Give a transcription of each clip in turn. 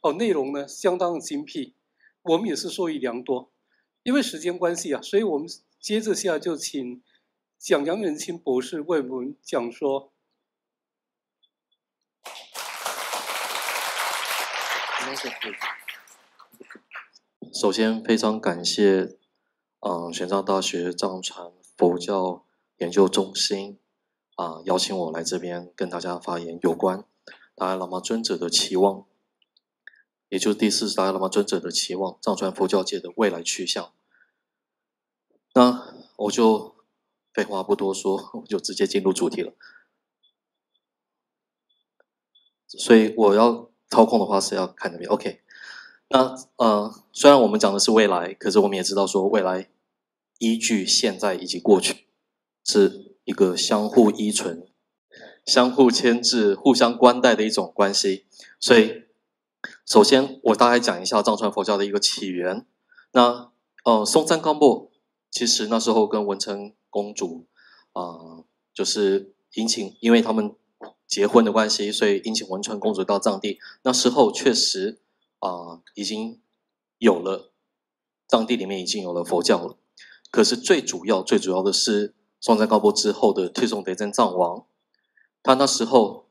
哦，内容呢相当精辟，我们也是受益良多。因为时间关系啊，所以我们接着下就请蒋杨仁清博士为我们讲说。首先，非常感谢，嗯，玄奘大学藏传佛教研究中心啊，邀请我来这边跟大家发言有关达赖喇嘛尊者的期望，也就是第四达赖喇嘛尊者的期望，藏传佛教界的未来去向。那我就废话不多说，我就直接进入主题了。所以我要操控的话是要看那边，OK。那呃，虽然我们讲的是未来，可是我们也知道说，未来依据现在以及过去，是一个相互依存、相互牵制、互相关带的一种关系。所以，首先我大概讲一下藏传佛教的一个起源。那呃，松赞干布其实那时候跟文成公主啊，就是引请，因为他们结婚的关系，所以引请文成公主到藏地。那时候确实。啊，已经有了藏地里面已经有了佛教了，可是最主要最主要的是松赞高波之后的推送德真藏王，他那时候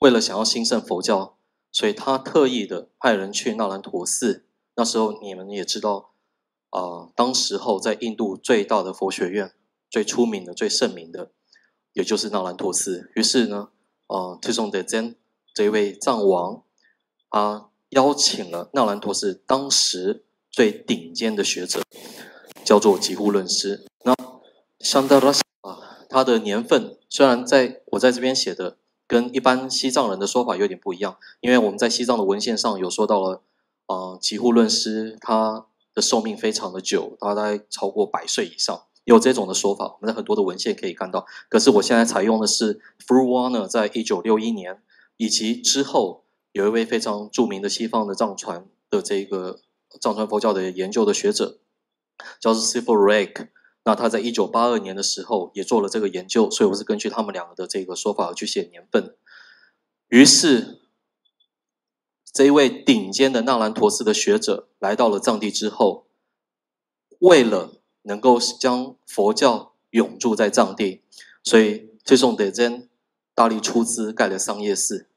为了想要兴盛佛教，所以他特意的派人去纳兰陀寺。那时候你们也知道啊，当时候在印度最大的佛学院、最出名的、最盛名的，也就是纳兰陀寺。于是呢，呃，推送德真这位藏王，他。邀请了纳兰陀寺当时最顶尖的学者，叫做吉护论师。那香达拉啊，他的年份虽然在我在这边写的跟一般西藏人的说法有点不一样，因为我们在西藏的文献上有说到了，啊，吉护论师他的寿命非常的久，大概超过百岁以上，有这种的说法。我们在很多的文献可以看到。可是我现在采用的是 f r u w a n e r 在一九六一年以及之后。有一位非常著名的西方的藏传的这个藏传佛教的研究的学者，叫做 Sifo Rake。那他在一九八二年的时候也做了这个研究，所以我是根据他们两个的这个说法去写年份。于是，这一位顶尖的纳兰陀寺的学者来到了藏地之后，为了能够将佛教永驻在藏地，所以推送德真大力出资盖了桑叶寺。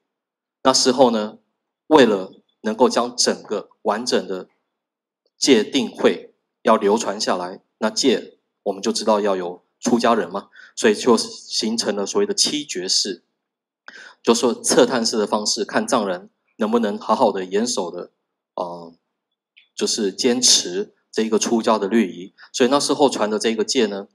那时候呢，为了能够将整个完整的戒定会要流传下来，那戒我们就知道要有出家人嘛，所以就形成了所谓的七绝式，就说测探式的方式，看藏人能不能好好的严守的，呃，就是坚持这一个出家的律仪。所以那时候传的这个戒呢，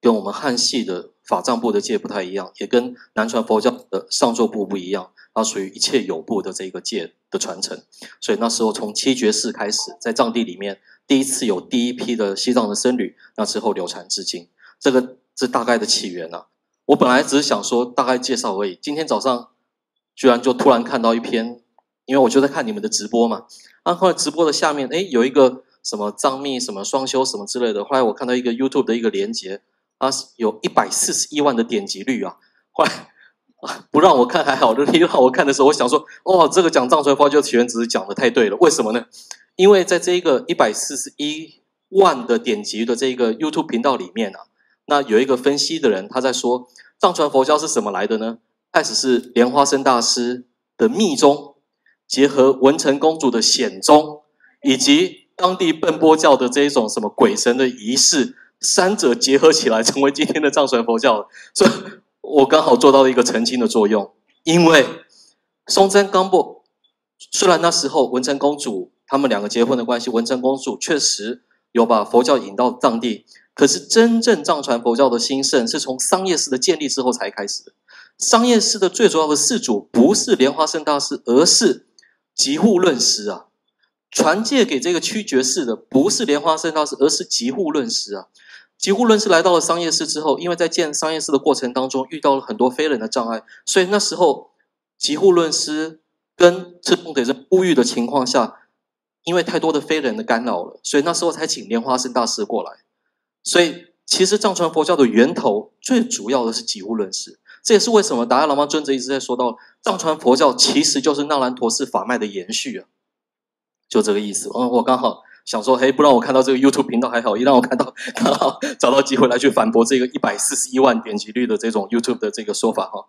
跟我们汉系的法藏部的戒不太一样，也跟南传佛教的上座部不一样。它属于一切有部的这个戒的传承，所以那时候从七绝寺开始，在藏地里面第一次有第一批的西藏的僧侣，那之后流传至今，这个是大概的起源啊。我本来只是想说大概介绍而已，今天早上居然就突然看到一篇，因为我就在看你们的直播嘛，啊，后来直播的下面哎有一个什么藏密什么双修什么之类的，后来我看到一个 YouTube 的一个连接，啊，有一百四十一万的点击率啊，后来。不让我看还好，就你让我看的时候，我想说，哦，这个讲藏传佛教起源只是讲的太对了。为什么呢？因为在这一个一百四十一万的点击的这个 YouTube 频道里面啊，那有一个分析的人他在说，藏传佛教是什么来的呢？开始是莲花生大师的密宗，结合文成公主的显宗，以及当地奔波教的这一种什么鬼神的仪式，三者结合起来，成为今天的藏传佛教。所以。我刚好做到了一个澄清的作用，因为松赞刚布虽然那时候文成公主他们两个结婚的关系，文成公主确实有把佛教引到藏地，可是真正藏传佛教的兴盛是从商业寺的建立之后才开始的。商业寺的最主要的寺主不是莲花生大师，而是吉护论师啊，传戒给这个屈觉寺的不是莲花生大师，而是吉护论师啊。吉护论师来到了商业寺之后，因为在建商业寺的过程当中遇到了很多非人的障碍，所以那时候吉护论师跟赤峰得在呼吁的情况下，因为太多的非人的干扰了，所以那时候才请莲花生大师过来。所以其实藏传佛教的源头最主要的是吉护论师，这也是为什么达赖喇嘛尊者一直在说到藏传佛教其实就是那兰陀寺法脉的延续啊，就这个意思。嗯，我刚好想说，嘿，不让我看到这个 YouTube 频道还好，一让我看到，刚好找到机会来去反驳这个一百四十一万点击率的这种 YouTube 的这个说法哈。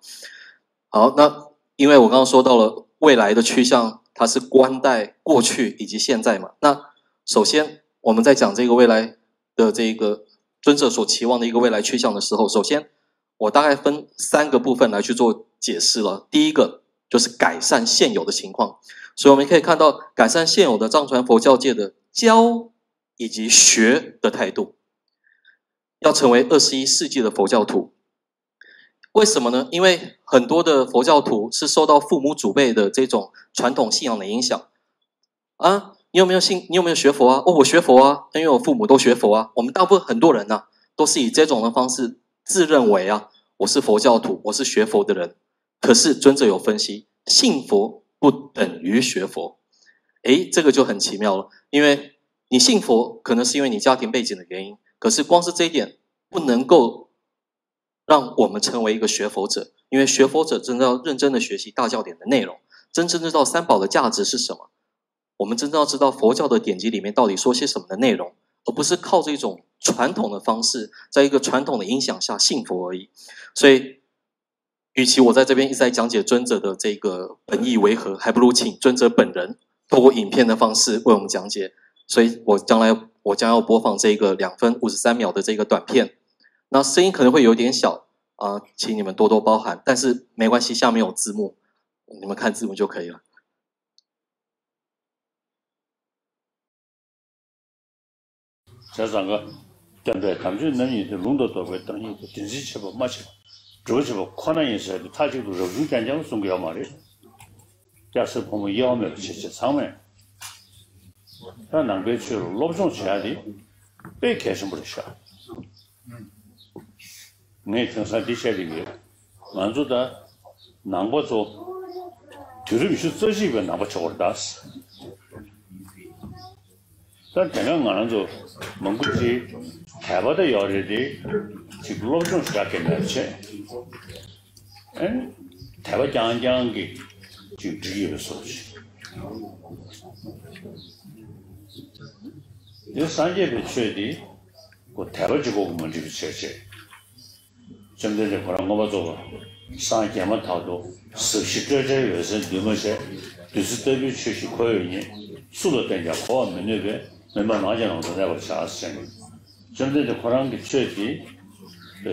好，那因为我刚刚说到了未来的趋向，它是关待过去以及现在嘛。那首先我们在讲这个未来的这个尊者所期望的一个未来趋向的时候，首先。我大概分三个部分来去做解释了。第一个就是改善现有的情况，所以我们可以看到改善现有的藏传佛教界的教以及学的态度，要成为二十一世纪的佛教徒。为什么呢？因为很多的佛教徒是受到父母祖辈的这种传统信仰的影响啊。你有没有信？你有没有学佛啊？哦，我学佛啊，因为我父母都学佛啊。我们大部分很多人呢，都是以这种的方式。自认为啊，我是佛教徒，我是学佛的人。可是尊者有分析，信佛不等于学佛。诶，这个就很奇妙了。因为你信佛，可能是因为你家庭背景的原因。可是光是这一点，不能够让我们成为一个学佛者。因为学佛者真的要认真的学习大教典的内容，真正知道三宝的价值是什么。我们真正要知道佛教的典籍里面到底说些什么的内容。而不是靠这种传统的方式，在一个传统的影响下信佛而已。所以，与其我在这边一直在讲解尊者的这个本意为何，还不如请尊者本人透过影片的方式为我们讲解。所以我将来我将要播放这个两分五十三秒的这个短片，那声音可能会有点小啊，请你们多多包涵。但是没关系，下面有字幕，你们看字幕就可以了。자 장가 근데 담주 너니 롱도도 왜 땅이 진지 쳐봐 마치 저저 코나에서 타지도 저기 간장 송겨 말이 gyaksa pomo yaome cheche sangme. Tā nāngbē chūro lobzhōng chādi bē kēshī mūrī shā. Nē tēngsā tī shādi gī, mānzu tā nāngbā tsō tūrīm shū tsōshī bē nāmbā chōgor dās. Tā tēngā ngā rā tsō māngbū chī tāibā tā yawarī dī chī lobzhōng shā kē mē chē. Tāibā gyāng gyāng gī chik chikebe sochi. Yo sanjebe chwe di, ko taba chigo kuman chigo cheche. Chemdele kora ngoba zogo, san kyama tado, sikshi cheche yose dhima che, dhisi tabi cheshi koyo nye, sulo tenja kowa menebe, menba naja nangzo naba chaas chenge. Chemdele kora ngi chwe di,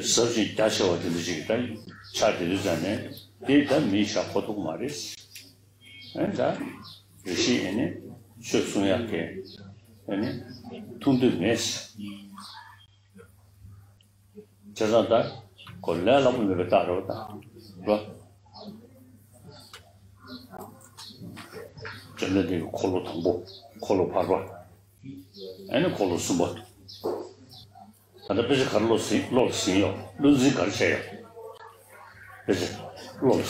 sabshin kyashewa dhili chigi tayi, chaadi dhuzane, di dhan mi sha kotok maris. 봐도 산재만 타도 스시저저 요새 누면서 디스터비 취시 거의 수도 된자 포함 면역에 mēmbā nāngcā nāngcā nāyā chā āsī chāngi. Chāndē tā Khurāṅ kī chē kī sāvchī dāshā wā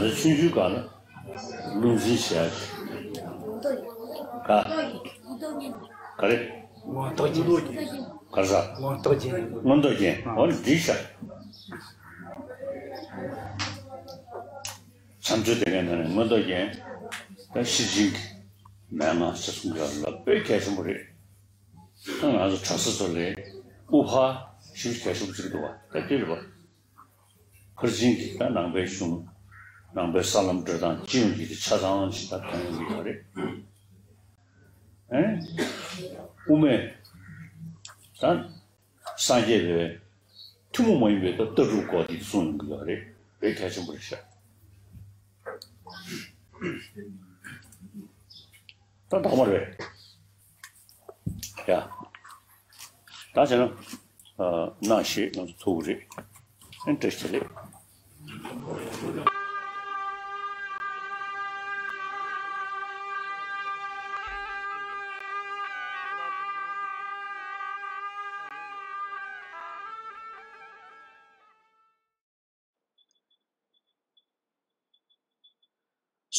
tīndi chī kī tā chā 루지 샤 가. 그래. 뭐 도지. 가자. 뭐 도지. 뭔 도지? 뭔 디샤. 삼주 되면은 뭔 도지? 다시 징. 나나 스승가라 백해서 머리. 응 아주 차서서래. 우파 실 계속 지도 와. 대필 봐. 그러지 일단 낭배 좀 nāngbē sālam dhruḍān jīng jī kī chāsāngān shī tā tāngi wī kārī. Umē, tā sāngyē bē, tūmū māyī bē tā tā rū kua tī sūn wī kārī, bē kia chī mūrī shā. Tā tā kumar bē. Yā, tā chā nā, nā shī, nā tū rī, nā tā shī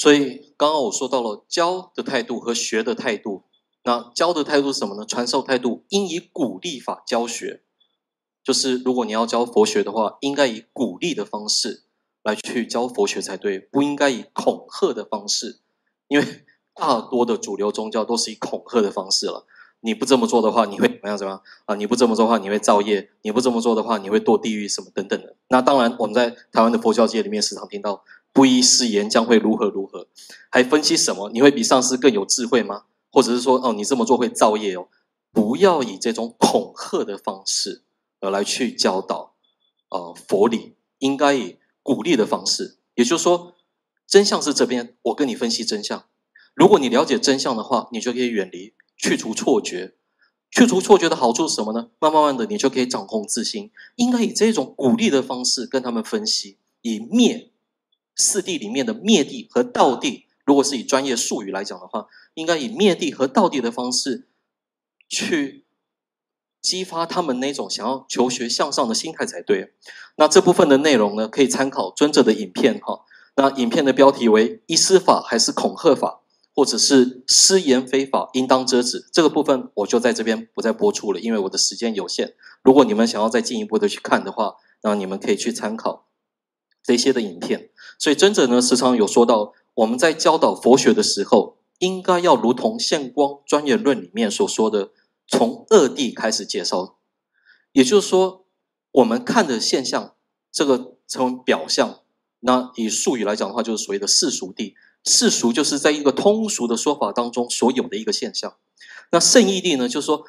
所以刚刚我说到了教的态度和学的态度，那教的态度是什么呢？传授态度应以鼓励法教学，就是如果你要教佛学的话，应该以鼓励的方式来去教佛学才对，不应该以恐吓的方式，因为大多的主流宗教都是以恐吓的方式了。你不这么做的话，你会怎么样？怎么样啊？你不这么做的话，你会造业；你不这么做的话，你会堕地狱，什么等等的。那当然，我们在台湾的佛教界里面时常听到“不依誓言将会如何如何”，还分析什么？你会比上司更有智慧吗？或者是说，哦，你这么做会造业哦？不要以这种恐吓的方式而来去教导，呃，佛理应该以鼓励的方式。也就是说，真相是这边，我跟你分析真相。如果你了解真相的话，你就可以远离。去除错觉，去除错觉的好处是什么呢？慢慢慢的，你就可以掌控自心。应该以这种鼓励的方式跟他们分析，以灭四谛里面的灭谛和道谛。如果是以专业术语来讲的话，应该以灭谛和道谛的方式去激发他们那种想要求学向上的心态才对。那这部分的内容呢，可以参考尊者的影片哈。那影片的标题为“依师法还是恐吓法”。或者是失言非法，应当遮止。这个部分我就在这边不再播出了，因为我的时间有限。如果你们想要再进一步的去看的话，那你们可以去参考这些的影片。所以，真者呢时常有说到，我们在教导佛学的时候，应该要如同现光专业论里面所说的，从二谛开始介绍。也就是说，我们看的现象，这个称为表象。那以术语来讲的话，就是所谓的世俗谛。世俗就是在一个通俗的说法当中所有的一个现象，那圣义谛呢？就是说，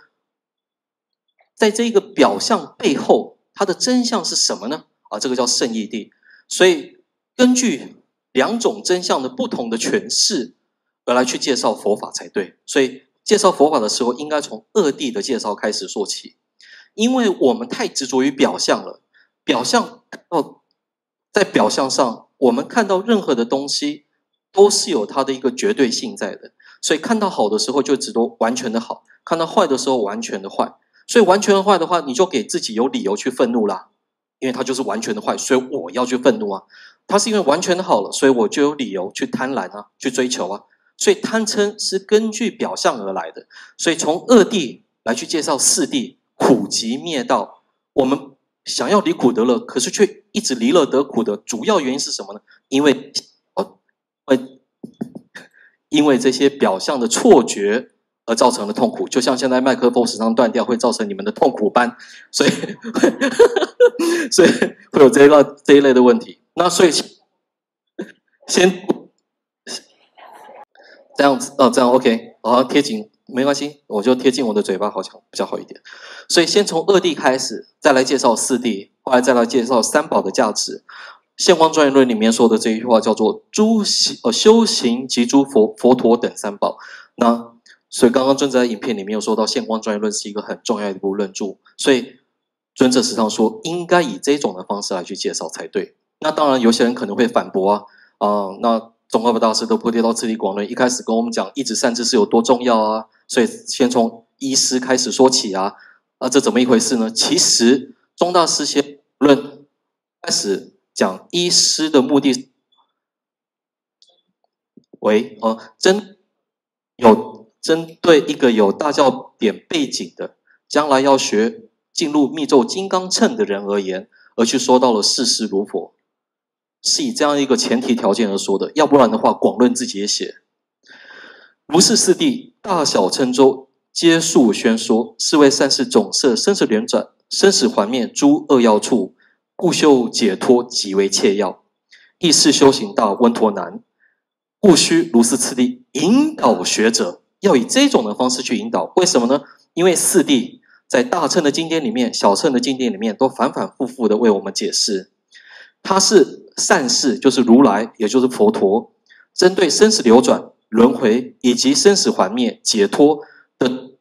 在这一个表象背后，它的真相是什么呢？啊，这个叫圣义谛。所以，根据两种真相的不同的诠释而来去介绍佛法才对。所以，介绍佛法的时候，应该从二谛的介绍开始说起，因为我们太执着于表象了。表象哦，在表象上，我们看到任何的东西。都是有它的一个绝对性在的，所以看到好的时候就只多完全的好，看到坏的时候完全的坏。所以完全坏的话，你就给自己有理由去愤怒啦，因为它就是完全的坏，所以我要去愤怒啊。它是因为完全的好了，所以我就有理由去贪婪啊，去追求啊。所以贪嗔是根据表象而来的。所以从二谛来去介绍四谛，苦集灭道。我们想要离苦得乐，可是却一直离乐得苦的主要原因是什么呢？因为。会 因为这些表象的错觉而造成的痛苦，就像现在麦克风时常断掉，会造成你们的痛苦般，所以所以会有这一类这一类的问题。那所以先这样子哦，这样 OK，好贴紧没关系，我就贴近我的嘴巴，好像比较好一点。所以先从二弟开始，再来介绍四弟，后来再来介绍三宝的价值。现光专业论里面说的这一句话叫做“诸行呃修行及诸佛佛陀等三宝”。那所以刚刚尊者在影片里面有说到，现光专业论是一个很重要的一部论著。所以尊者时常说，应该以这种的方式来去介绍才对。那当然，有些人可能会反驳啊啊，那宗喀巴大师的《菩提道次第广论》一开始跟我们讲一指善知识有多重要啊，所以先从医师开始说起啊啊，这怎么一回事呢？其实中大师先论开始。讲医师的目的为哦，针有针对一个有大教典背景的，将来要学进入密咒金刚乘的人而言，而去说到了事实如佛，是以这样一个前提条件而说的。要不然的话，广论自己也写，如是四谛大小乘州皆数宣说，是为善事总摄生死轮转、生死还灭诸恶要处。故修解脱极为切要，亦是修行道温陀难，故须如是次第引导学者，要以这种的方式去引导。为什么呢？因为四谛在大乘的经典里面、小乘的经典里面都反反复复的为我们解释，它是善事，就是如来，也就是佛陀，针对生死流转、轮回以及生死还灭、解脱的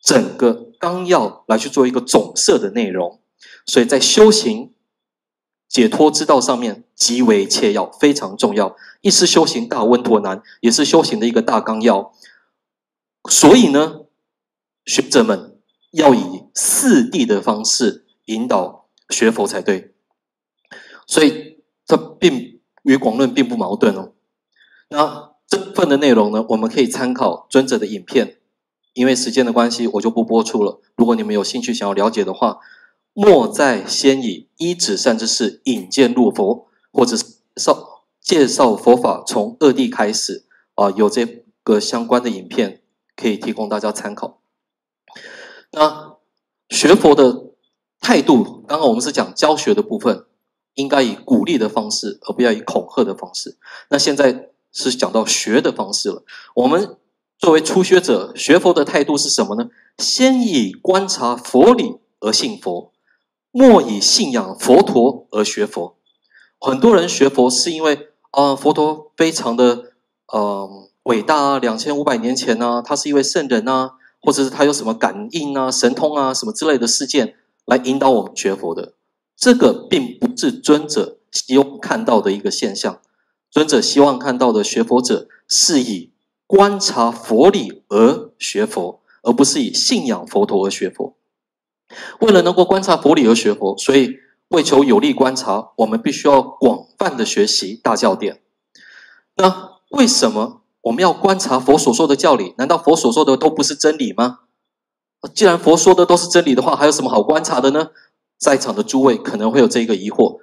整个纲要来去做一个总摄的内容，所以在修行。解脱之道上面极为切要，非常重要。一是修行大温陀难，也是修行的一个大纲要。所以呢，学者们要以四谛的方式引导学佛才对。所以这并与广论并不矛盾哦。那这份的内容呢，我们可以参考尊者的影片。因为时间的关系，我就不播出了。如果你们有兴趣想要了解的话，莫在先以一指善之事引荐入佛，或者是绍介绍佛法从二地开始啊，有这个相关的影片可以提供大家参考。那学佛的态度，刚刚我们是讲教学的部分，应该以鼓励的方式，而不要以恐吓的方式。那现在是讲到学的方式了。我们作为初学者，学佛的态度是什么呢？先以观察佛理而信佛。莫以信仰佛陀而学佛。很多人学佛是因为啊，佛陀非常的呃伟大啊，两千五百年前呢，他是一位圣人啊，或者是他有什么感应啊、神通啊什么之类的事件来引导我们学佛的。这个并不是尊者希望看到的一个现象。尊者希望看到的学佛者是以观察佛理而学佛，而不是以信仰佛陀而学佛。为了能够观察佛理而学佛，所以为求有力观察，我们必须要广泛的学习大教典。那为什么我们要观察佛所说的教理？难道佛所说的都不是真理吗？既然佛说的都是真理的话，还有什么好观察的呢？在场的诸位可能会有这个疑惑，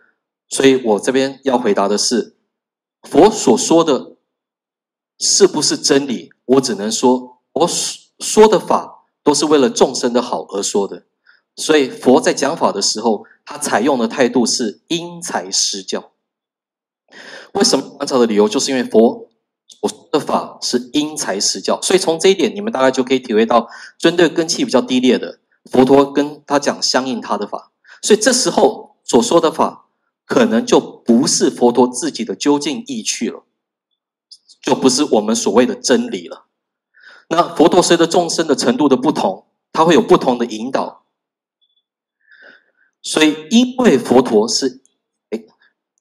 所以我这边要回答的是：佛所说的是不是真理？我只能说，我说的法都是为了众生的好而说的。所以佛在讲法的时候，他采用的态度是因材施教。为什么观察的理由，就是因为佛的法是因材施教。所以从这一点，你们大概就可以体会到，针对根气比较低劣的佛陀，跟他讲相应他的法。所以这时候所说的法，可能就不是佛陀自己的究竟意趣了，就不是我们所谓的真理了。那佛陀随着众生的程度的不同，他会有不同的引导。所以，因为佛陀是，哎，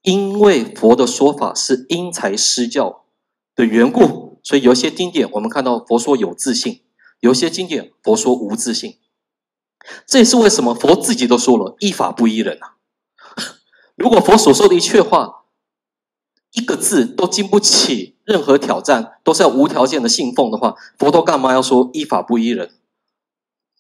因为佛的说法是因材施教的缘故，所以有些经典我们看到佛说有自信，有些经典佛说无自信。这也是为什么佛自己都说了，依法不依人啊。如果佛所说的一切话，一个字都经不起任何挑战，都是要无条件的信奉的话，佛陀干嘛要说依法不依人？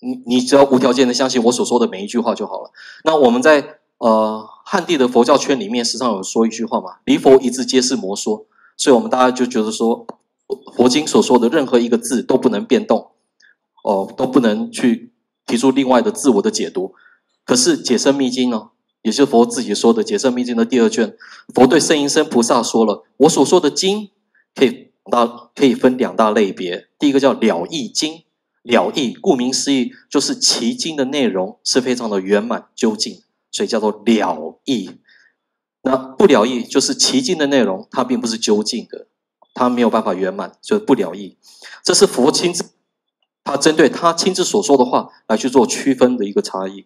你你只要无条件的相信我所说的每一句话就好了。那我们在呃汉地的佛教圈里面，时常有说一句话嘛：“离佛一字皆是魔说。”所以，我们大家就觉得说，佛经所说的任何一个字都不能变动，哦，都不能去提出另外的自我的解读。可是《解生密经》呢，也是佛自己说的《解生密经》的第二卷，佛对圣音生菩萨说了：“我所说的经，可以大可以分两大类别，第一个叫了义经。”了义，顾名思义，就是其经的内容是非常的圆满究竟，所以叫做了义。那不了义，就是其境的内容它并不是究竟的，它没有办法圆满，所以不了义。这是佛亲自，他针对他亲自所说的话来去做区分的一个差异。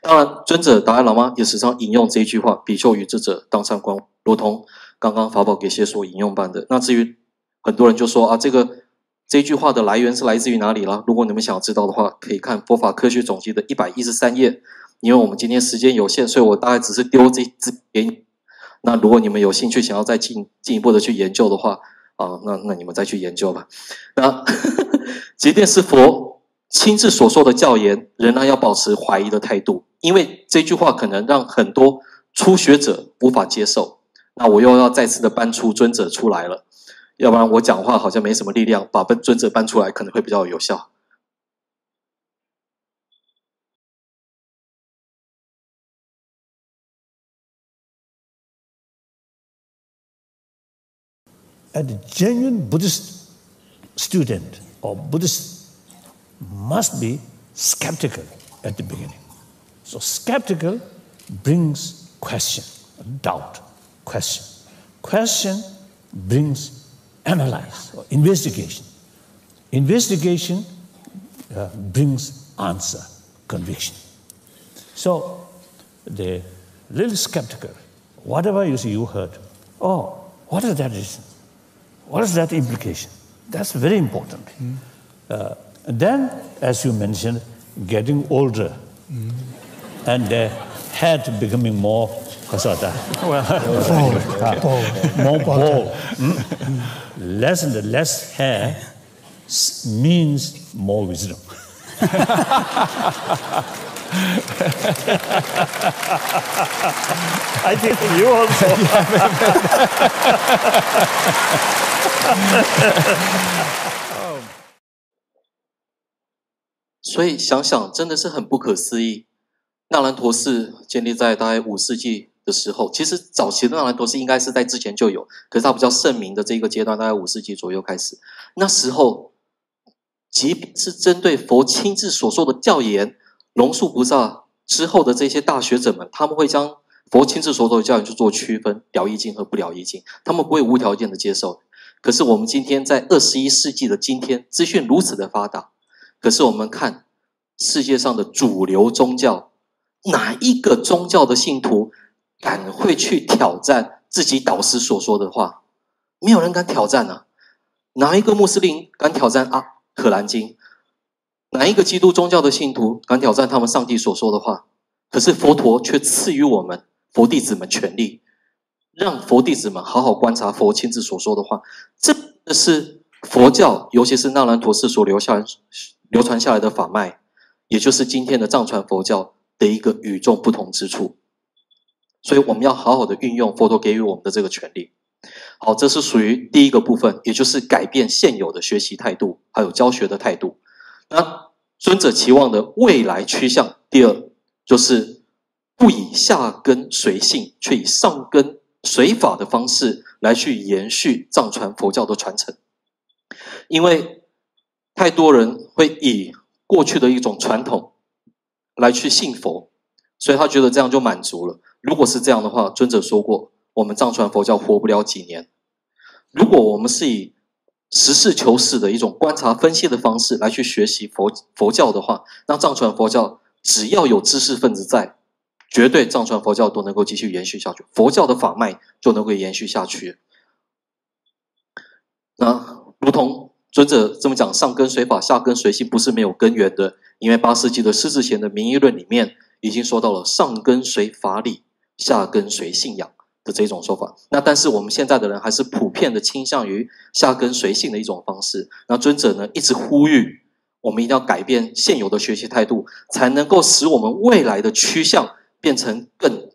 当然，尊者达赖喇嘛也时常引用这一句话：“比丘与智者当上观”，如同刚刚法宝给谢所引用般的。那至于很多人就说啊，这个。这句话的来源是来自于哪里了？如果你们想知道的话，可以看《佛法科学总集》的一百一十三页。因为我们今天时间有限，所以我大概只是丢这字给你。那如果你们有兴趣想要再进进一步的去研究的话，啊，那那你们再去研究吧。那 即便是佛亲自所说的教言，仍然要保持怀疑的态度，因为这句话可能让很多初学者无法接受。那我又要再次的搬出尊者出来了。要不然我讲话好像没什么力量，把尊尊者搬出来可能会比较有效。A genuine Buddhist student or Buddhist must be skeptical at the beginning. So skeptical brings question, doubt, question. Question brings analyze or investigation. Investigation uh, brings answer, conviction. So the little skeptical, whatever you see, you heard, oh, what is that reason? What is that implication? That's very important. Mm. Uh, and then, as you mentioned, getting older mm. and the head becoming more kasata. Well, bald, bald, more bald. Mm? less and less hair means more wisdom. I think you also. 所以想想真的是很不可思议。纳兰陀寺建立在大概五世纪的时候，其实早期的纳兰陀寺应该是在之前就有，可是它比较盛名的这个阶段，大概五世纪左右开始。那时候，即便是针对佛亲自所说的教言，龙树菩萨之后的这些大学者们，他们会将佛亲自所说的教言去做区分，了义经和不了义经，他们不会无条件的接受。可是我们今天在二十一世纪的今天，资讯如此的发达，可是我们看世界上的主流宗教，哪一个宗教的信徒敢会去挑战自己导师所说的话？没有人敢挑战啊！哪一个穆斯林敢挑战啊《可兰经》？哪一个基督宗教的信徒敢挑战他们上帝所说的话？可是佛陀却赐予我们佛弟子们权利，让佛弟子们好好观察佛亲自所说的话。这是佛教，尤其是纳兰陀寺所留下流传下来的法脉，也就是今天的藏传佛教的一个与众不同之处。所以我们要好好的运用佛陀给予我们的这个权利。好，这是属于第一个部分，也就是改变现有的学习态度，还有教学的态度。那尊者期望的未来趋向，第二就是不以下根随性，却以上根随法的方式来去延续藏传佛教的传承。因为太多人会以过去的一种传统来去信佛，所以他觉得这样就满足了。如果是这样的话，尊者说过，我们藏传佛教活不了几年。如果我们是以实事求是的一种观察分析的方式来去学习佛佛教的话，那藏传佛教只要有知识分子在，绝对藏传佛教都能够继续延续下去，佛教的法脉就能够延续下去。那如同尊者这么讲，上根随法，下根随性，不是没有根源的。因为八世纪的狮子贤的名义论里面已经说到了上根随法理，下根随信仰。的这种说法，那但是我们现在的人还是普遍的倾向于下根随性的一种方式。那尊者呢，一直呼吁我们一定要改变现有的学习态度，才能够使我们未来的趋向变成更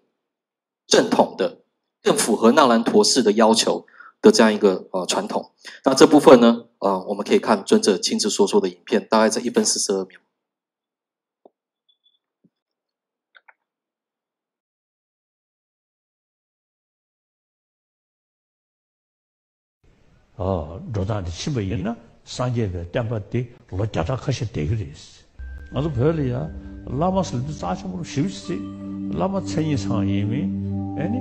正统的、更符合纳兰陀寺的要求的这样一个呃传统。那这部分呢，呃，我们可以看尊者亲自说说的影片，大概在一分四十二秒。 어, 로다한테 침을 있나? 산제베 땜바디 로 자작하시 되그리스. 아주 별이야. 라마스도 짜심으로 쉬우시. 라마 천이 상임이 아니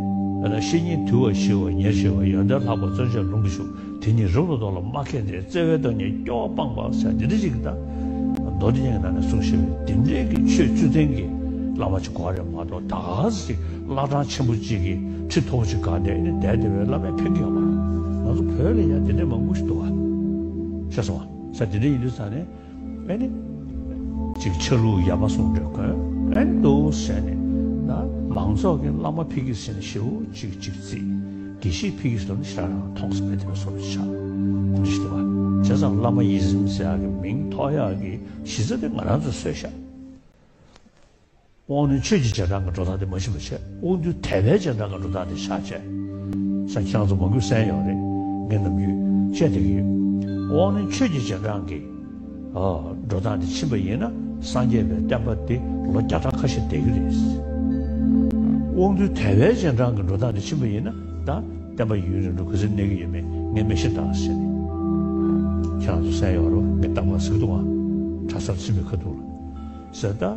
나 신이 두어 쉬워 녀쉬워 여덟 하고 전셔 농기슈 되니 로로도 마켓에 저거더니 요 방방사 되지기다. 너디냐 나는 소시 딘데기 취 주된기 라마치 과려 마도 다스 라다 침부지기 치토지 가데 대대로 라메 팽겨 나도 별이 야 되네 먹고 싶어 와 셔서 사진이 이르사네 아니 지금 철로 야마송 될까 엔도 세네 나 망석에 라마 피기스는 시우 지지지 기시 피기스는 시라나 통스베드 소리샤 무시도 와 저자 라마 이즘사게 밍토야기 시즈데 말아서 쇠샤 오늘 취지자랑 거 조사데 뭐시 뭐시 오늘 대대자랑 거 조사데 샤제 상상도 먹을 생각이네 ngenam yu, shete yu. Ooni cheji chagangi, rodani chimba yena, sanjebe tenpati lo jata kashi degiri isi. Oondu tewe chagangi rodani chimba yena, da tenpa yuri no kuzin negi yeme, ngeme shita asini. Kyanzu sayo warwa, nge tangwa sikduwa, chasar chimba kadula. Sada,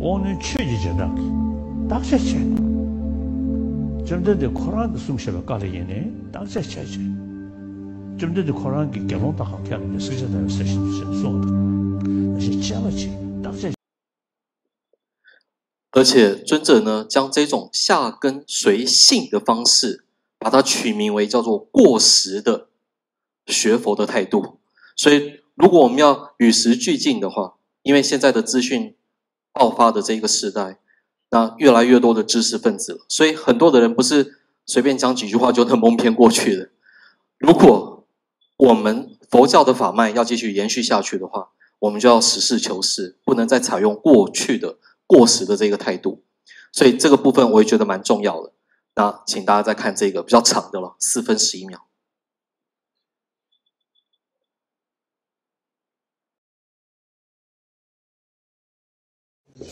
ooni cheji chagangi, daksha chagangi. ta ma su du wa cha sa chi me kha du sa da wo ne che ji chen rang gi dak she chen 점대데 코란 숨셔가 깔이네 당세 체제 점대데 코란 게 개론다 학교하는 스저다 세신 소다那些 challenge 当时而且尊者呢，将这种下根随性的方式，把它取名为叫做过时的学佛的态度。所以，如果我们要与时俱进的话，因为现在的资讯爆发的这个时代。 那越来越多的知识分子了，所以很多的人不是随便讲几句话就能蒙骗过去的。如果我们佛教的法脉要继续延续下去的话，我们就要实事求是，不能再采用过去的过时的这个态度。所以这个部分我也觉得蛮重要的。那请大家再看这个比较长的了，四分十一秒。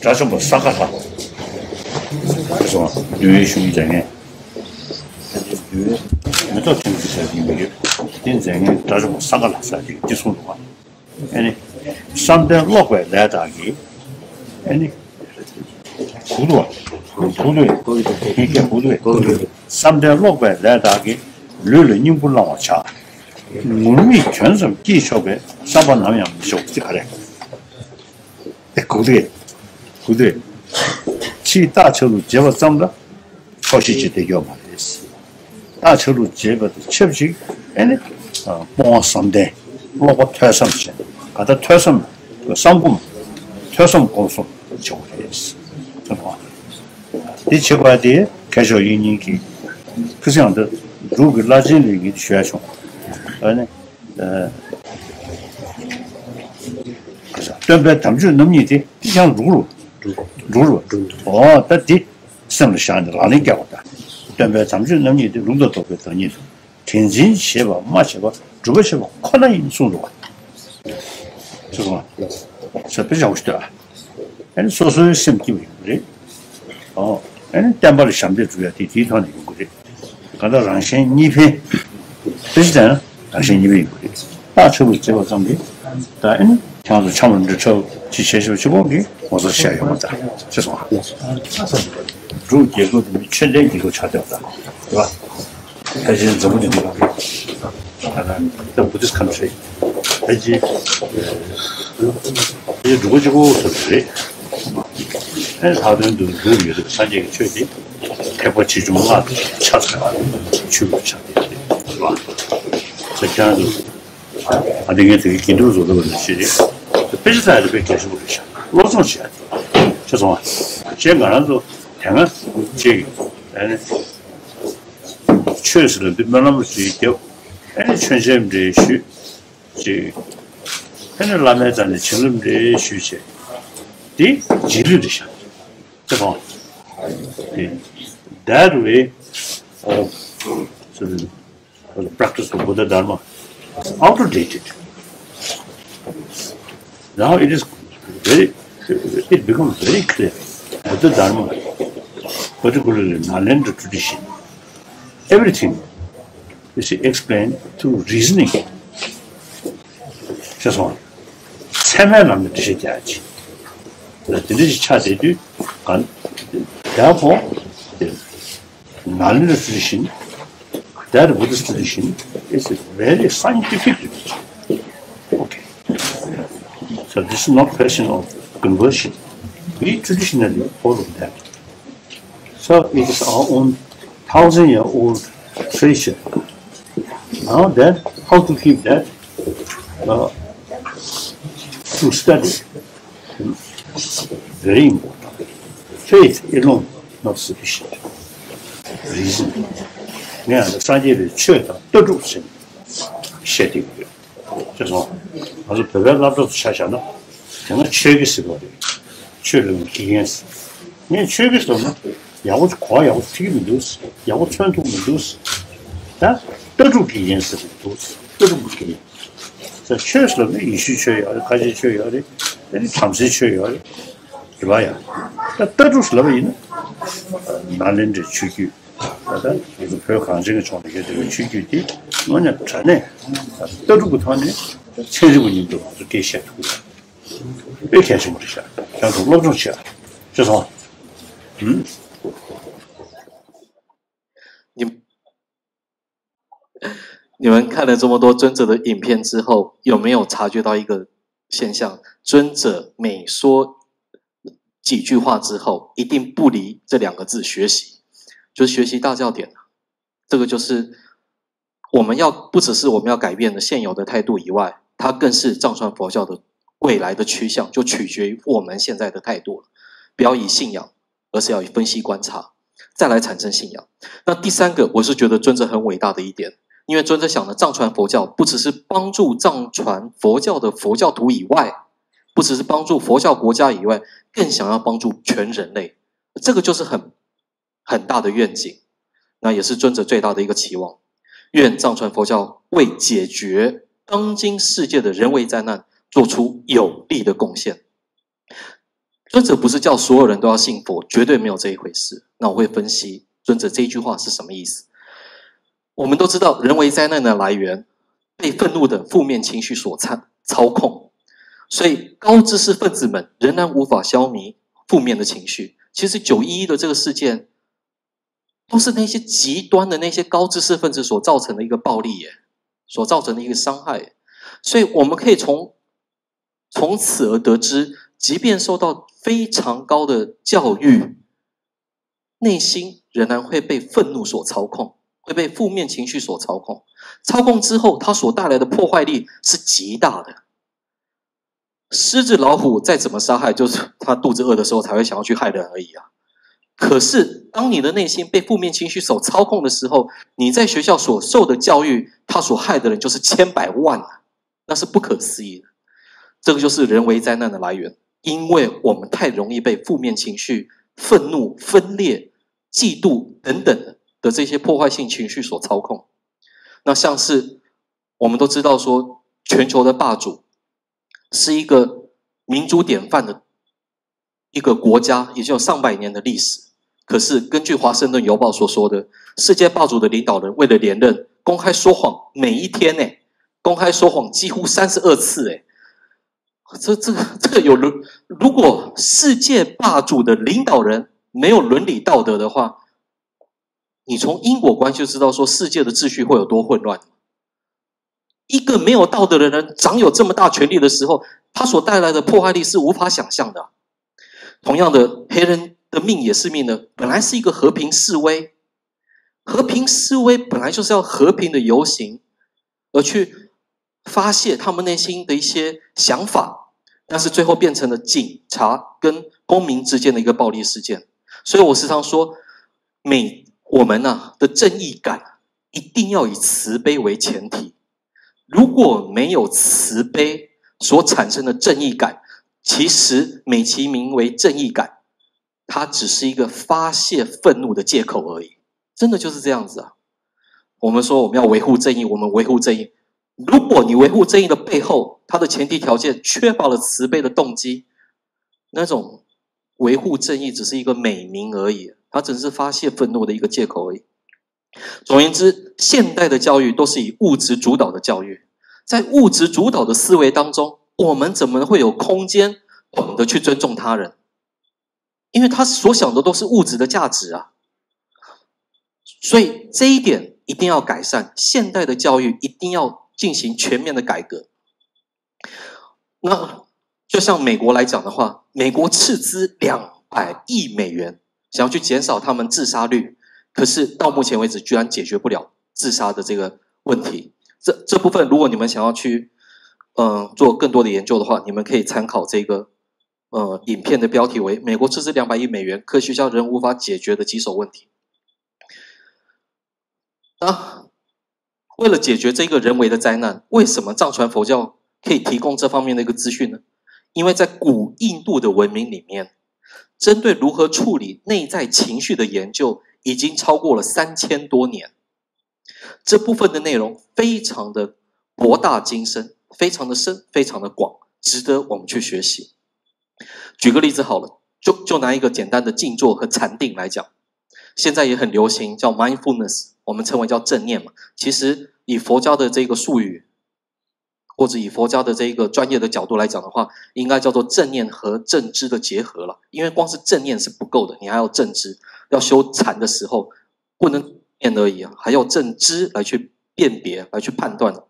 这是么啥个啥？是吧？六月兄弟在呢，六月没到天气才定没有，现在呢，这是么啥个垃圾的？就说的话，哎，上边老怪来打给，哎，糊涂，糊涂，你看糊涂，上 그래서 뇌의 중장에 뇌 메타 생기세요 이게 된장에 다시 뭐 사가라 사지 기술로 와. 아니 삼대 록에 내다기. 아니 구도 구도 거기도 이게 구도 삼대 록에 내다기. 룰을 님불 나와차. 몸이 전선 기숍에 사번 하면 무섭지 가래? 구도에 구도에. shi da chulu jeba tsamla koshi chi de yo ma desi da chulu jeba de chep chi ene bonga samde logo tuasam chi kata tuasam sambum tuasam gongso chigo desi di chigwa di kesho yinyin ki kisiyang de rugi lajin li ki shua chung ene dunpe tamchu namni di kisiyang rugru rūrwa, o, tā tī samla shāni rāni kia wata, dāmbaya tsamchū namni tī rūgdā tōkyo tō nī tō, tēnzīn shēba, mā shēba, rūba shēba, kōna yīn sōng rūwa. Sōsō, sā pēchā ushitā, āni sōsō sēm kīwa yungu rī, o, āni dāmbaya shāmbē rūya tī tī tōni yungu rī, kāndā rāngshēn nīpē, pēchitā rāngshēn nīpē yungu rī, tā chūbu tsēba tsambi, tā āni 향도 참은 저저 지체시 주고기 어서 시작해 보자. 죄송합니다. 주 계속 미천대 이거 찾았다. 와. 다시 좀 보자. 하나 또 부딪 칸체. 이제 이제 누구 주고 그래. 한 사든 그 위에서 산재 최대 대포치 좀 와. 찾아. 주고 찾아. 와. 저기도 아니 이게 되게 기도 저도 그렇지. 베지사를 배 계속 보시죠. 로선 씨야. 죄송아. 제가 알아서 내가 제 아니 최선을 빌만하면 수 있게 아니 천재임데 슈 제. 하늘 라메자는 지금데 슈제. 디 지르르샤. 죄송아. 네. That way of so the, the practice of Buddha Dharma outdated. Now it is very, it becomes very clear that the Dharma, particularly Nalanda tradition, everything is explained through reasoning. Just one. Tseme namda tishe kyaji. That the dish chade du, and therefore, Nalanda tradition, that Buddhist tradition is a very scientific tradition. So this is not question of conversion. We traditionally follow that. So it is our own thousand year old tradition. Now then, how to keep that? Uh, to study. Very important. Faith alone not sufficient. Reason. 你看，三界的缺的得住性，写定的。这 그래서 아주 배가 나도 샤샤나 내가 최기 쓰거든 최는 기엔스 네 최기 쓰면 야고 과 야고 튀기면 되스 야고 천통면 되스 다 떠주 기엔스 도스 떠주 기엔 자 최슬은 이슈 최야 가지 최야 아니 잠시 최야 그봐야. 다 떠주슬은 이는 나는데 추기. 그러니까 이거 표 간증을 좀 이게 되게 추기디 这个需求点，我呢真的，得住不团呢，全是个人都是给写图的，别开什么这些，像从老中去，是吧？嗯，你你们看了这么多尊者的影片之后，有没有察觉到一个现象？尊者每说几句话之后，一定不离这两个字：学习。就是学习大教典这个就是我们要不只是我们要改变的现有的态度以外，它更是藏传佛教的未来的趋向，就取决于我们现在的态度了。不要以信仰，而是要以分析观察，再来产生信仰。那第三个，我是觉得尊者很伟大的一点，因为尊者想的藏传佛教不只是帮助藏传佛教的佛教徒以外，不只是帮助佛教国家以外，更想要帮助全人类。这个就是很很大的愿景，那也是尊者最大的一个期望。愿藏传佛教为解决当今世界的人为灾难做出有力的贡献。尊者不是叫所有人都要信佛，绝对没有这一回事。那我会分析尊者这一句话是什么意思。我们都知道，人为灾难的来源被愤怒的负面情绪所操操控，所以高知识分子们仍然无法消弭负面的情绪。其实九一一的这个事件，都是那些极端的那些高知识分子所造成的一个暴力耶，所造成的一个伤害。所以我们可以从从此而得知，即便受到非常高的教育，内心仍然会被愤怒所操控。会被负面情绪所操控，操控之后，它所带来的破坏力是极大的。狮子、老虎再怎么杀害，就是它肚子饿的时候才会想要去害人而已啊。可是，当你的内心被负面情绪所操控的时候，你在学校所受的教育，它所害的人就是千百万啊，那是不可思议的。这个就是人为灾难的来源，因为我们太容易被负面情绪、愤怒、分裂、嫉妒等等的。的这些破坏性情绪所操控，那像是我们都知道说，全球的霸主是一个民主典范的一个国家，已经有上百年的历史。可是根据《华盛顿邮报》所说的，世界霸主的领导人为了连任，公开说谎，每一天呢，公开说谎几乎三十二次，哎，这这个这个有伦，如果世界霸主的领导人没有伦理道德的话。你从因果关系就知道，说世界的秩序会有多混乱。一个没有道德的人掌有这么大权力的时候，他所带来的破坏力是无法想象的。同样的，黑人的命也是命的，本来是一个和平示威，和平示威本来就是要和平的游行，而去发泄他们内心的一些想法，但是最后变成了警察跟公民之间的一个暴力事件。所以我时常说，美我们呢的正义感一定要以慈悲为前提。如果没有慈悲所产生的正义感，其实美其名为正义感，它只是一个发泄愤怒的借口而已。真的就是这样子啊！我们说我们要维护正义，我们维护正义。如果你维护正义的背后，它的前提条件缺乏了慈悲的动机，那种维护正义只是一个美名而已。它只是发泄愤怒的一个借口而已。总而言之，现代的教育都是以物质主导的教育，在物质主导的思维当中，我们怎么会有空间懂得去尊重他人？因为他所想的都是物质的价值啊。所以这一点一定要改善，现代的教育一定要进行全面的改革。那就像美国来讲的话，美国斥资两百亿美元。想要去减少他们自杀率，可是到目前为止居然解决不了自杀的这个问题。这这部分，如果你们想要去嗯做更多的研究的话，你们可以参考这个呃影片的标题为《美国斥资两百亿美元，科学家仍无法解决的棘手问题》。啊，为了解决这个人为的灾难，为什么藏传佛教可以提供这方面的一个资讯呢？因为在古印度的文明里面。针对如何处理内在情绪的研究已经超过了三千多年，这部分的内容非常的博大精深，非常的深，非常的广，值得我们去学习。举个例子好了，就就拿一个简单的静坐和禅定来讲，现在也很流行叫 mindfulness，我们称为叫正念嘛。其实以佛教的这个术语。或者以佛教的这个专业的角度来讲的话，应该叫做正念和正知的结合了。因为光是正念是不够的，你还要正知。要修禅的时候，不能念而已啊，还要正知来去辨别、来去判断。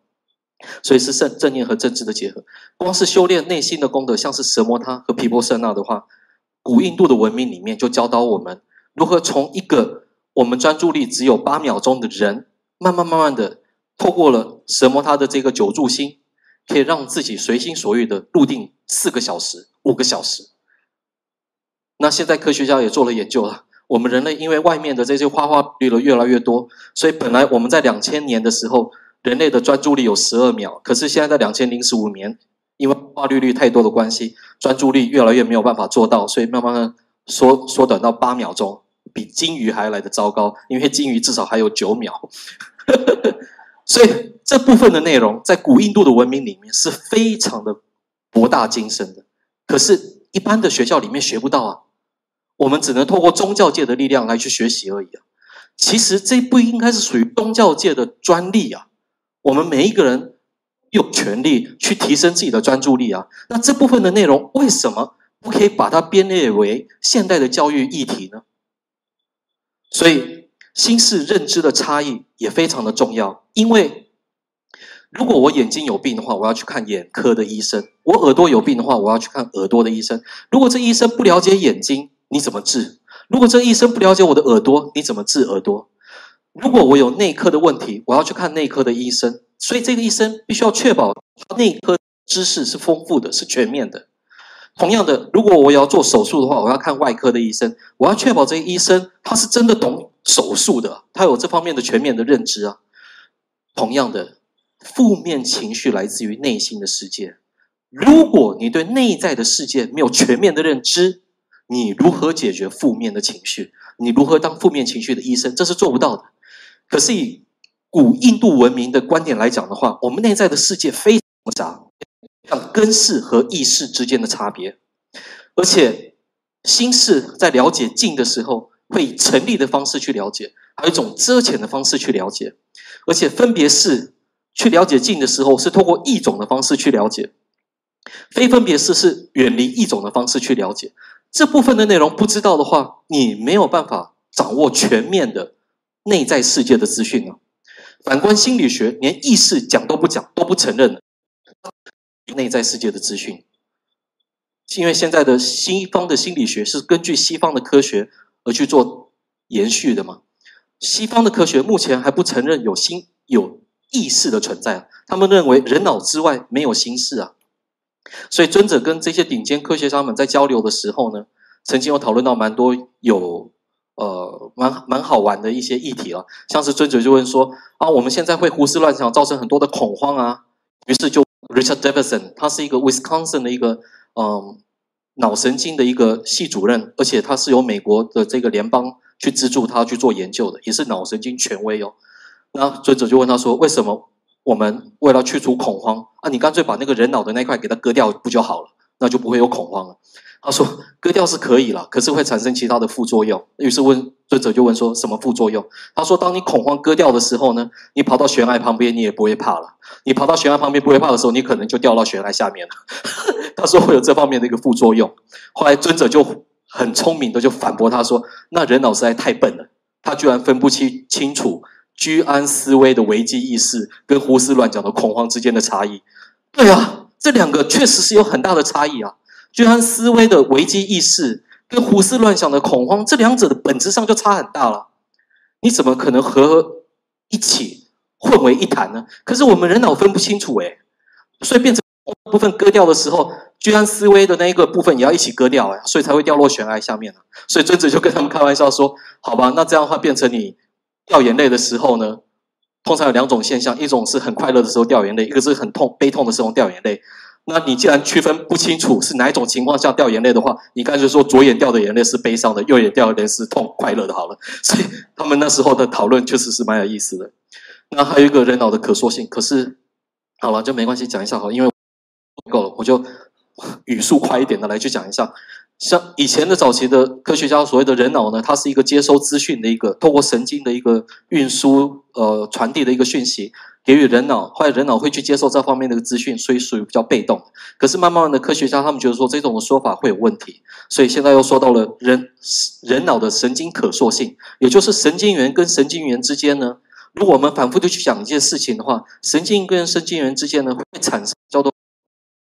所以是正正念和正知的结合。光是修炼内心的功德，像是蛇摩他和皮波舍那的话，古印度的文明里面就教导我们如何从一个我们专注力只有八秒钟的人，慢慢慢慢的透过了蛇摩他的这个九住心。可以让自己随心所欲的入定四个小时、五个小时。那现在科学家也做了研究了。我们人类因为外面的这些花花绿绿越来越多，所以本来我们在两千年的时候，人类的专注力有十二秒，可是现在在两千零十五年，因为化率率太多的关系，专注力越来越没有办法做到，所以慢慢的缩缩短到八秒钟，比金鱼还来的糟糕，因为金鱼至少还有九秒。所以这部分的内容在古印度的文明里面是非常的博大精深的，可是，一般的学校里面学不到啊，我们只能透过宗教界的力量来去学习而已啊。其实这不应该是属于宗教界的专利啊，我们每一个人有权利去提升自己的专注力啊。那这部分的内容为什么不可以把它编列为现代的教育议题呢？所以，心视认知的差异也非常的重要。因为如果我眼睛有病的话，我要去看眼科的医生；我耳朵有病的话，我要去看耳朵的医生。如果这医生不了解眼睛，你怎么治？如果这医生不了解我的耳朵，你怎么治耳朵？如果我有内科的问题，我要去看内科的医生，所以这个医生必须要确保内科知识是丰富的、是全面的。同样的，如果我要做手术的话，我要看外科的医生，我要确保这个医生他是真的懂手术的，他有这方面的全面的认知啊。同样的，负面情绪来自于内心的世界，如果你对内在的世界没有全面的认知。你如何解决负面的情绪？你如何当负面情绪的医生？这是做不到的。可是以古印度文明的观点来讲的话，我们内在的世界非常复杂，像根式和意识之间的差别，而且心事在了解静的时候，会以成立的方式去了解，还有一种遮潜的方式去了解，而且分别是去了解静的时候，是通过一种的方式去了解，非分别式是远离一种的方式去了解。这部分的内容不知道的话，你没有办法掌握全面的内在世界的资讯啊。反观心理学，连意识讲都不讲，都不承认内在世界的资讯。因为现在的西方的心理学是根据西方的科学而去做延续的嘛。西方的科学目前还不承认有心有意识的存在，他们认为人脑之外没有心事啊。所以尊者跟这些顶尖科学家们在交流的时候呢，曾经有讨论到蛮多有呃蛮蛮好玩的一些议题了，像是尊者就问说啊，我们现在会胡思乱想，造成很多的恐慌啊。于是就 Richard Davidson，他是一个 Wisconsin 的一个嗯脑神经的一个系主任，而且他是由美国的这个联邦去资助他去做研究的，也是脑神经权威哦。那尊者就问他说，为什么？我们为了去除恐慌啊，你干脆把那个人脑的那块给它割掉不就好了？那就不会有恐慌了。他说割掉是可以了，可是会产生其他的副作用。于是问尊者就问说什么副作用？他说当你恐慌割掉的时候呢，你跑到悬崖旁边你也不会怕了。你跑到悬崖旁边不会怕的时候，你可能就掉到悬崖下面了。他说会有这方面的一个副作用。后来尊者就很聪明的就反驳他说，那人脑实在太笨了，他居然分不清清楚。居安思危的危机意识跟胡思乱想的恐慌之间的差异，对啊，这两个确实是有很大的差异啊。居安思危的危机意识跟胡思乱想的恐慌，这两者的本质上就差很大了。你怎么可能合一起混为一谈呢？可是我们人脑分不清楚诶，所以变成部分割掉的时候，居安思危的那一个部分也要一起割掉哎，所以才会掉落悬崖下面了。所以尊者就跟他们开玩笑说：“好吧，那这样的话变成你。”掉眼泪的时候呢，通常有两种现象：一种是很快乐的时候掉眼泪，一个是很痛、悲痛的时候掉眼泪。那你既然区分不清楚是哪一种情况下掉眼泪的话，你干脆说左眼掉的眼泪是悲伤的，右眼掉的眼泪是痛快乐的好了。所以他们那时候的讨论确实是蛮有意思的。那还有一个人脑的可塑性，可是好了就没关系，讲一下好，因为够了，我就语速快一点的来去讲一下。像以前的早期的科学家所谓的人脑呢，它是一个接收资讯的一个，透过神经的一个运输呃传递的一个讯息，给予人脑，后来人脑会去接受这方面的一个资讯，所以属于比较被动。可是慢慢的科学家他们觉得说这种说法会有问题，所以现在又说到了人人脑的神经可塑性，也就是神经元跟神经元之间呢，如果我们反复的去讲一件事情的话，神经跟神经元之间呢会产生叫做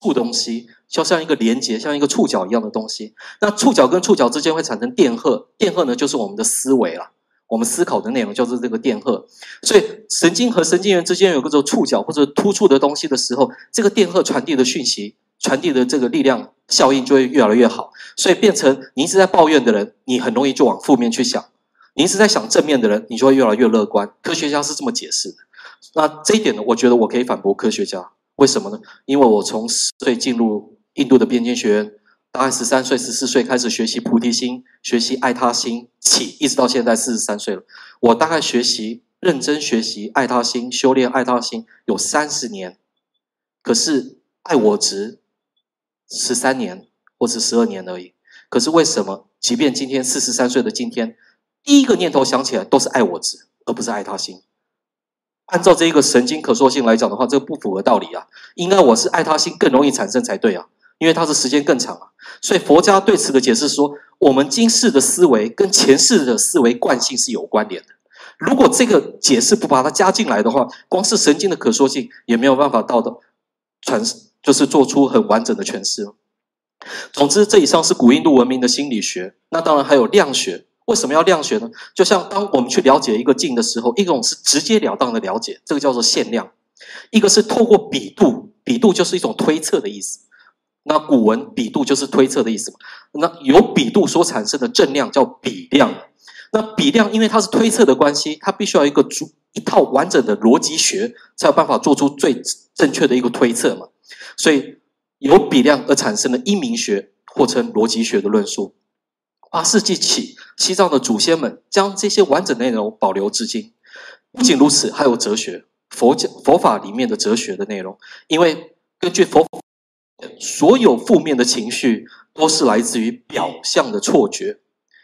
触东西。就像一个连接，像一个触角一样的东西。那触角跟触角之间会产生电荷，电荷呢就是我们的思维了。我们思考的内容就是这个电荷。所以神经和神经元之间有个种触角或者突出的东西的时候，这个电荷传递的讯息、传递的这个力量效应就会越来越好。所以变成你一直在抱怨的人，你很容易就往负面去想；你一直在想正面的人，你就会越来越乐观。科学家是这么解释的。那这一点呢，我觉得我可以反驳科学家。为什么呢？因为我从十岁进入印度的边境学院，大概十三岁、十四岁开始学习菩提心、学习爱他心起，一直到现在四十三岁了。我大概学习、认真学习爱他心、修炼爱他心有三十年，可是爱我值十三年或是十二年而已。可是为什么？即便今天四十三岁的今天，第一个念头想起来都是爱我值，而不是爱他心。按照这一个神经可塑性来讲的话，这个不符合道理啊！应该我是爱他心更容易产生才对啊，因为它是时间更长啊。所以佛家对此的解释说，我们今世的思维跟前世的思维惯性是有关联的。如果这个解释不把它加进来的话，光是神经的可塑性也没有办法到的传，就是做出很完整的诠释。总之，这以上是古印度文明的心理学，那当然还有量学。为什么要量学呢？就像当我们去了解一个境的时候，一种是直截了当的了解，这个叫做限量；一个是透过比度，比度就是一种推测的意思。那古文比度就是推测的意思嘛？那由比度所产生的正量叫比量。那比量因为它是推测的关系，它必须要一个主一套完整的逻辑学，才有办法做出最正确的一个推测嘛。所以由比量而产生的英明学，或称逻辑学的论述。八世纪起，西藏的祖先们将这些完整内容保留至今。不仅如此，还有哲学，佛教佛法里面的哲学的内容。因为根据佛，所有负面的情绪都是来自于表象的错觉。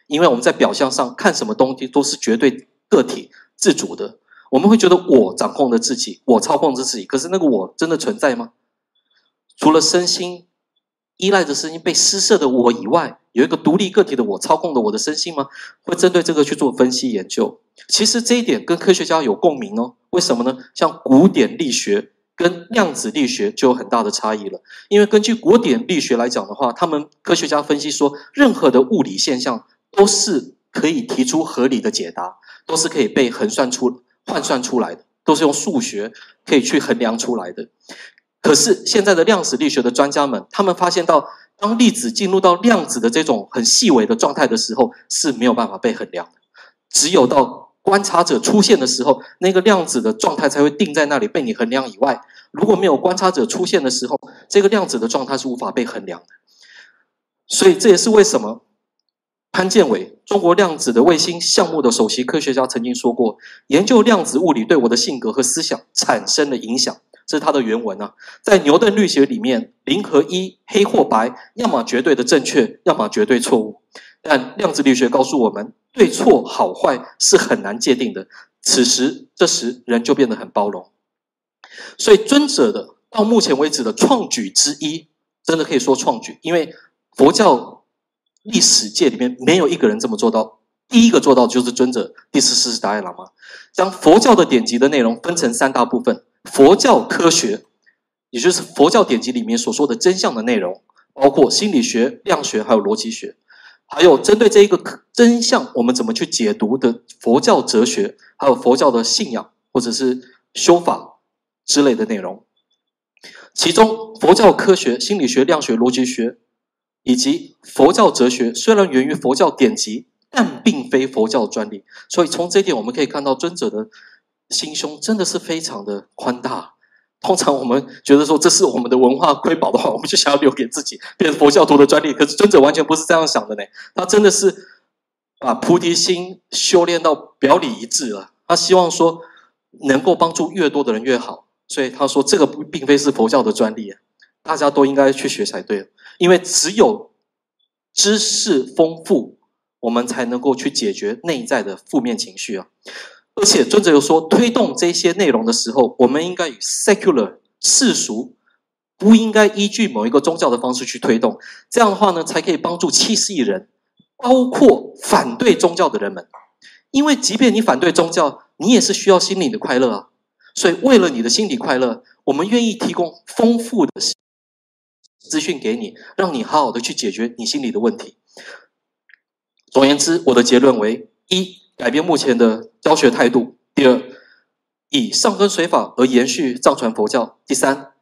因为我们在表象上看什么东西都是绝对个体自主的，我们会觉得我掌控着自己，我操控着自己。可是那个我真的存在吗？除了身心。依赖着身心被施设的我以外，有一个独立个体的我操控着我的身心吗？会针对这个去做分析研究。其实这一点跟科学家有共鸣哦。为什么呢？像古典力学跟量子力学就有很大的差异了。因为根据古典力学来讲的话，他们科学家分析说，任何的物理现象都是可以提出合理的解答，都是可以被横算出、换算出来的，都是用数学可以去衡量出来的。可是现在的量子力学的专家们，他们发现到，当粒子进入到量子的这种很细微的状态的时候，是没有办法被衡量的。只有到观察者出现的时候，那个量子的状态才会定在那里被你衡量以外。如果没有观察者出现的时候，这个量子的状态是无法被衡量的。所以这也是为什么潘建伟，中国量子的卫星项目的首席科学家曾经说过：“研究量子物理对我的性格和思想产生了影响。”这是它的原文啊，在牛顿力学里面，零和一，黑或白，要么绝对的正确，要么绝对错误。但量子力学告诉我们，对错好坏是很难界定的。此时，这时人就变得很包容。所以，尊者的到目前为止的创举之一，真的可以说创举，因为佛教历史界里面没有一个人这么做到。第一个做到就是尊者第十四世达赖喇嘛，将佛教的典籍的内容分成三大部分。佛教科学，也就是佛教典籍里面所说的真相的内容，包括心理学、量学，还有逻辑学，还有针对这一个真相，我们怎么去解读的佛教哲学，还有佛教的信仰或者是修法之类的内容。其中，佛教科学、心理学、量学、逻辑学，以及佛教哲学，虽然源于佛教典籍，但并非佛教专利。所以，从这一点我们可以看到尊者的。心胸真的是非常的宽大。通常我们觉得说这是我们的文化瑰宝的话，我们就想要留给自己，变成佛教徒的专利。可是尊者完全不是这样想的呢。他真的是把菩提心修炼到表里一致了。他希望说能够帮助越多的人越好。所以他说这个并非是佛教的专利，大家都应该去学才对。因为只有知识丰富，我们才能够去解决内在的负面情绪啊。而且尊者又说，推动这些内容的时候，我们应该以 secular 世俗，不应该依据某一个宗教的方式去推动。这样的话呢，才可以帮助七十亿人，包括反对宗教的人们。因为即便你反对宗教，你也是需要心灵的快乐啊。所以为了你的心理快乐，我们愿意提供丰富的资讯给你，让你好好的去解决你心里的问题。总而言之，我的结论为一。改变目前的教学态度。第二，以上根水法而延续藏传佛教。第三，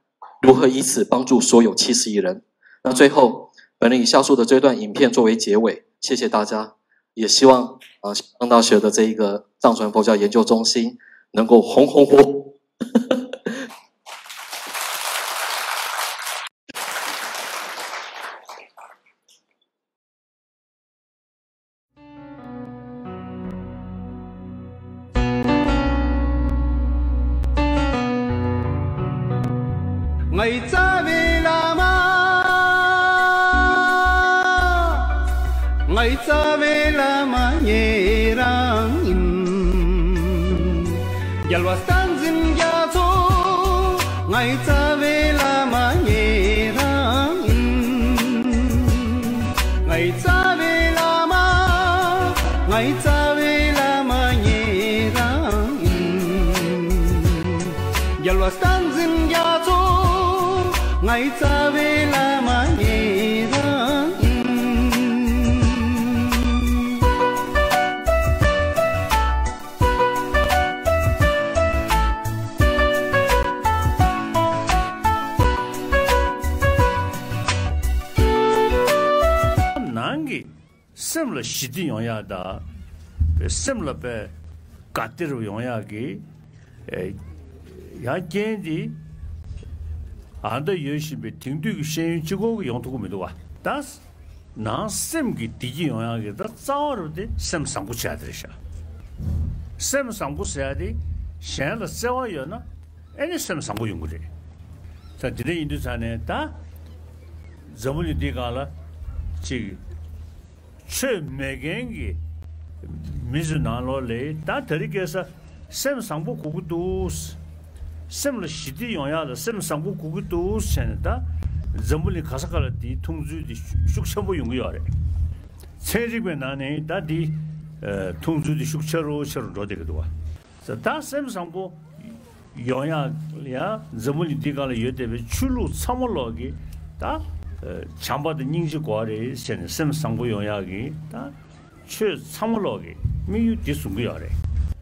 如何以此帮助所有七十亿人？那最后，本人以下述的这段影片作为结尾，谢谢大家。也希望啊，上大学的这一个藏传佛教研究中心能够红红火。yōngyā dā sim lā bē gātir yōngyā kī yā kēn dī āndā yōshī bē tīngdū kī shēyōn chīgō kī yōng tūgō mī duwa dās nā sim kī dīgī yōngyā kī dā tsāwa rū dī sim sānggū chāyā dhī shā sim sānggū chāyā dī shēn lā tsāwa yō na āni sim sānggū yōng rī tā dī dā yīndū chāne dā zambu lī dī kā lā chī che megengi mizu nalo le, ta tari kesa sem sangpo kuku dus, sem la shidi yonya la sem sangpo kuku dus chene ta zambuli kasakala di tungzu di shukshambu yungi yore. Tsenrikwe nane ta di e, tungzu di shukcharu charu rode kidwa. Ta sem sangpo yonya ya zambuli di kala yodebe chulu tsamo logi ta 잠바도 닝지 과레 신 심상부 용약이 다 최참로기 미유 디수구야레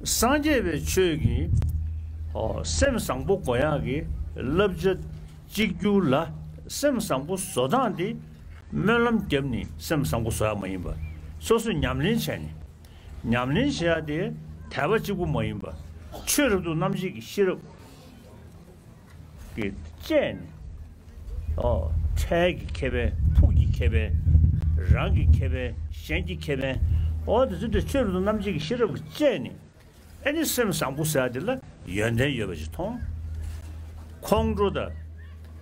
산제베 최기 어 심상부 과약이 럽저 지규라 심상부 소단디 멜럼 겸니 심상부 소야 뭐인바 소수 냠린 챤니 냠린 샤데 대버지고 뭐인바 최르도 남지기 싫어 그 쨘. 어 차기 케베 푸기 케베 랑기 케베 셴기 케베 어디 저도 저도 남지기 싫어 그제니 아니 쌤 상부사야 될라 연대 여버지 통 콩조다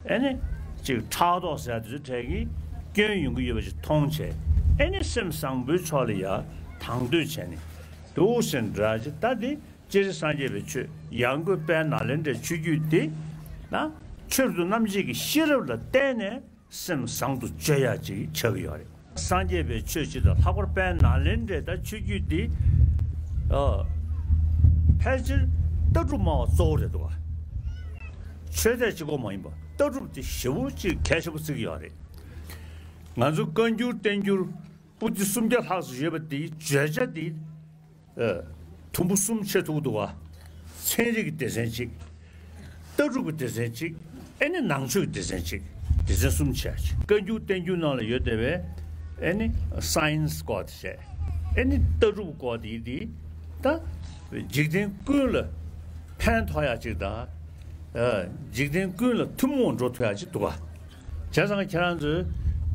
아니 즉 차도 사야지 저기 견용구 여버지 통체 아니 쌤 상부 처리야 당도 전에 도신 라지 따디 제산제베 추 양구 빼 날은데 추규디 나 철도 남지기 싫어를 때네 심 상도 줘야지 저기요래 산제베 추지도 하고 뺀 날린데다 주규디 어 패질 떠주마 조르도 최대지고 뭐 임바 떠주디 쉬우지 개셔부 쓰기요래 나주 건주 땡주 부지 숨겨 하수 예버디 죄자디 어 tumbu sum che tu duwa senri ki desen chik taru ki desen chik ene nangchu ki desen chik desen sum che chik kanju tenju nala yo dewe ene science kwa che ene taru kwa di di ta jikden kun la pan toya chik da jikden kun la tumon zho toya chik duwa chasanga kiranzu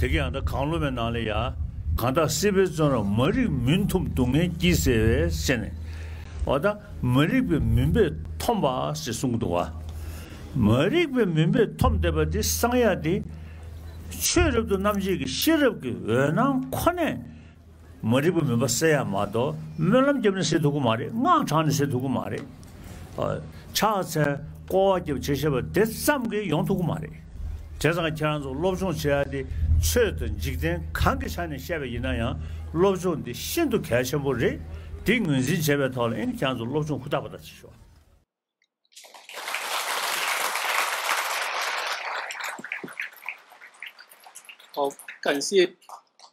되게 한다 강로면 나래야 간다 시베존으로 머리 민툼 동에 기세에 세네 어다 머리베 민베 톰바 시숭도와 머리베 민베 톰데버디 상야디 쉐럽도 남지기 쉐럽기 왜난 코네 머리베 민베 세야 마도 mellam jebne se dugu mare nga chane se dugu mare cha se ko je che she ba de sam ge yong dugu mare je sang cha zo lo zhong che de che de jig den kan ge shan ne she ba yin na ya lo zhong de xin du kai shen bo re de ngun zin che ba ta le en cha zo lo zhong hu da ba da chi shuo 好，感谢